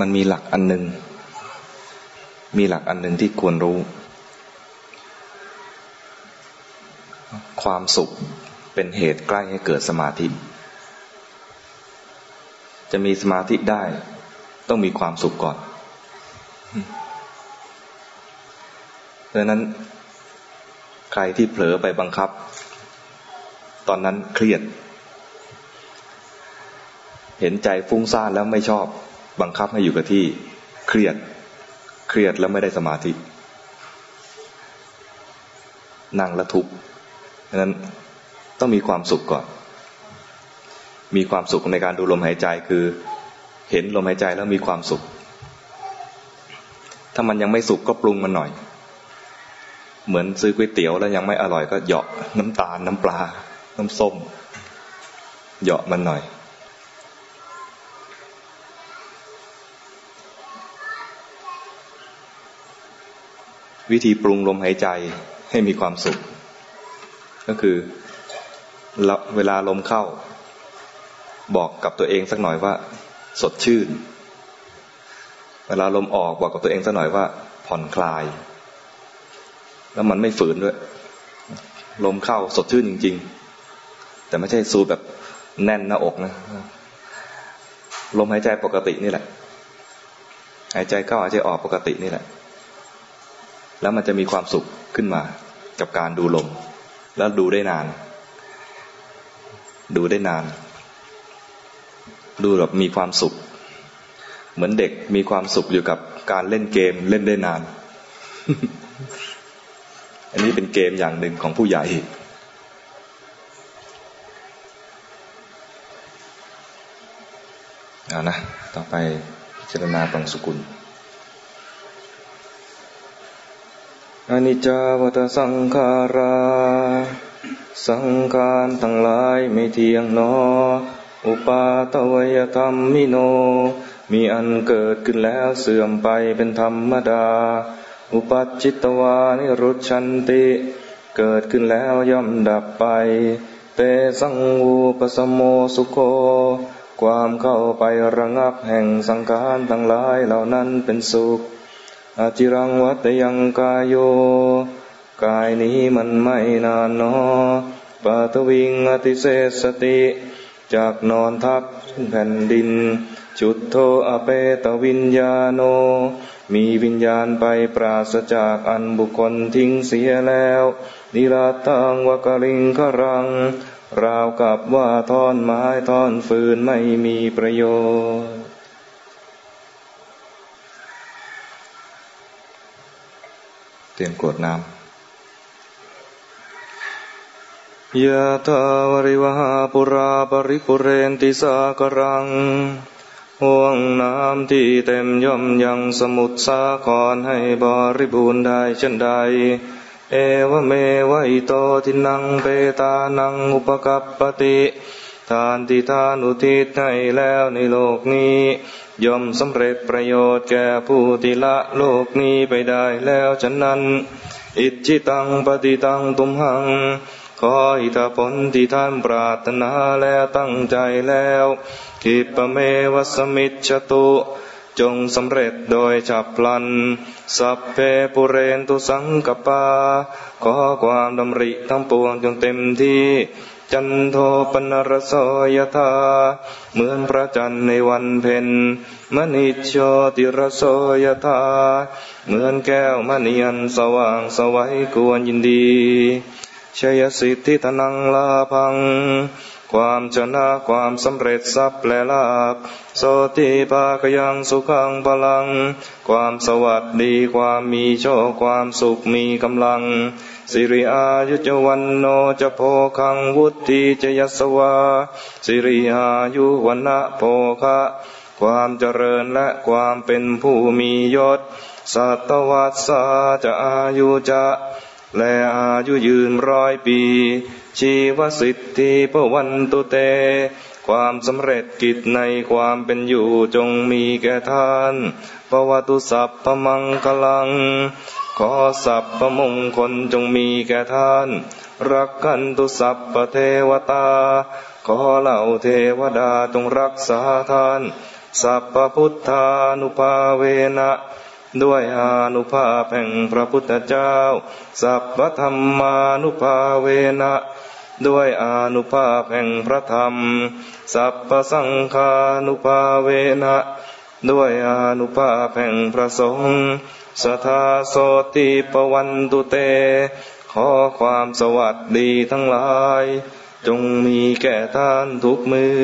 มันมีหลักอันหนึ่ง มีหลักอันหนึ่งที่ควรรู้ ความสุขเป็นเหตุใกล้ให้เกิดสมาธิ จะมีสมาธิได้ ต้องมีความสุขก่อนดังนั้น ใครที่เผลอไปบังคับ ตอนนั้นเครียด เห็นใจฟุ้งซ่านแล้วไม่ชอบ บังคับให้อยู่กับที่เครียด เครียดแล้วไม่ได้สมาธิ นั่งแล้วทุกข์ดังนั้นต้องมีความสุขก่อน มีความสุขในการดูลมหายใจคือ เห็นลมหายใจแล้วมีความสุข ถ้ามันยังไม่สุขก็ปรุงมันหน่อย เหมือนซื้อก๋วยเตี๋ยวแล้วยังไม่อร่อยก็เหยาะน้ำตาลน้ำปลา น้ำส้มเหยาะมันหน่อย วิธีปรุงลมหายใจให้มีความสุข ก็คือเวลาลมเข้า บอกกับตัวเองสักหน่อยว่า สดชื่น เวลาลมออกบอกกับตัวเองสักหน่อยว่า ผ่อนคลาย แล้วมันไม่ฝืนด้วย ลมเข้าสดชื่นจริง ๆ แต่ไม่ใช่สูแบบแน่นหน้าอกนะ ลมหายใจปกตินี่แหละ หายใจเข้าหายใจออกปกตินี่แหละ แล้วมันจะมีความสุขขึ้นมา กับการดูลม แล้วดูได้นาน ดูได้นาน ดูแบบมีความสุข เหมือนเด็กมีความสุขอยู่กับการเล่นเกมเล่นได้นาน อันนี้เป็นเกมอย่างหนึ่งของผู้ใหญ่เอานะ ต่อไปเจรณาปังสุกุล อนิจจาวัตสังขารา สังขารทั้งหลายไม่เที่ยงนอ อุปาตวยธรรมมิโน มีอันเกิดขึ้นแล้วเสื่อมไปเป็นธรรมดา อุปัจิตวานิรุชันติ เกิดขึ้นแล้วย่อมดับไป เตสังวูปสมโมสุโคความเข้าไประงับแห่งสังขารทั้งหลายเหล่านั้นเป็นสุข อาจิรังวัตยังกายโย กายนี้มันไม่นานนอปาตวิงอติเสสติ จากนอนทับแผ่นดิน จุดโทอเปตวิญญาโน มีวิญญาณไปปราศจากอันบุคคลทิ้งเสียแล้ว นิราตังวกลิงครัง ราวกับว่าท่อนไม้ท่อนฟืนไม่มีประโยชน์ เตรียมกรวดน้ำยะทาวริวหาปุราปริปุเรนติสากรังห่วงน้ำที่เต็มย่อมยังสมุทรสาครให้บริบูรณ์ได้เช่นใด เอวเมวะอิโตทินังเปตานังอุปกัปปติ ทานที่ทานอุทิศให้แล้วในโลกนี้ย่อมสำเร็จประโยชน์แก่ผู้ที่ละโลกนี้ไปได้แล้วฉะนั้น อิจิตังปฏิตังตุมหัง ขออิทธผลที่ท่านปรารถนาแล้วตั้งใจแล้วทิปเมวัสมิจตุจงสำเร็จโดยฉับพลัน สัพเพปุเรนตุสังกปา ขอความดำริทั้งปวงจงเต็มที่ จันโทปนรสยธาเหมือนพระจันทร์ในวันเพ็ญมณิโชติรสยธาเหมือนแก้วมณีอันสว่างสวัยกวนยินดีชยสิทธิธนังลาพัง ความชนะความสำเร็จทรัพย์และลาภโสติภากยังสุขังพลัง ความสวัสดีความมีโชคความสุขมีกำลัง สิริอายุจวันโนจะโพคังวุติจยสวา สิริอายุวันนะโพคะความเจริญและความเป็นผู้มียศ สัตวัสสาจะอายุจะ และอายุยืนร้อยปี ชีวสิทธิปวันตุเต ความสำเร็จกิจในความเป็นอยู่จงมีแก่ท่านปวัตุสัพพมังคลัง ขอสัพพมงคลจงมีแก่ท่าน รักกันตุสัพพเทวตา ขอเหล่าเทวดาจงรักษาท่าน สัพพุทธานุภาเวนะด้วยอานุภาพแห่งพระพุทธเจ้า สัพพธรรมานุภาเวนะ ด้วยอานุภาพแห่งพระธรรม สัพพสังฆานุภาเวนะด้วยอานุภาพแห่งพระสงฆ์สทาโสติปวันตุเต ขอความสวัสดีทั้งหลาย จงมีแก่ท่านทุกมือ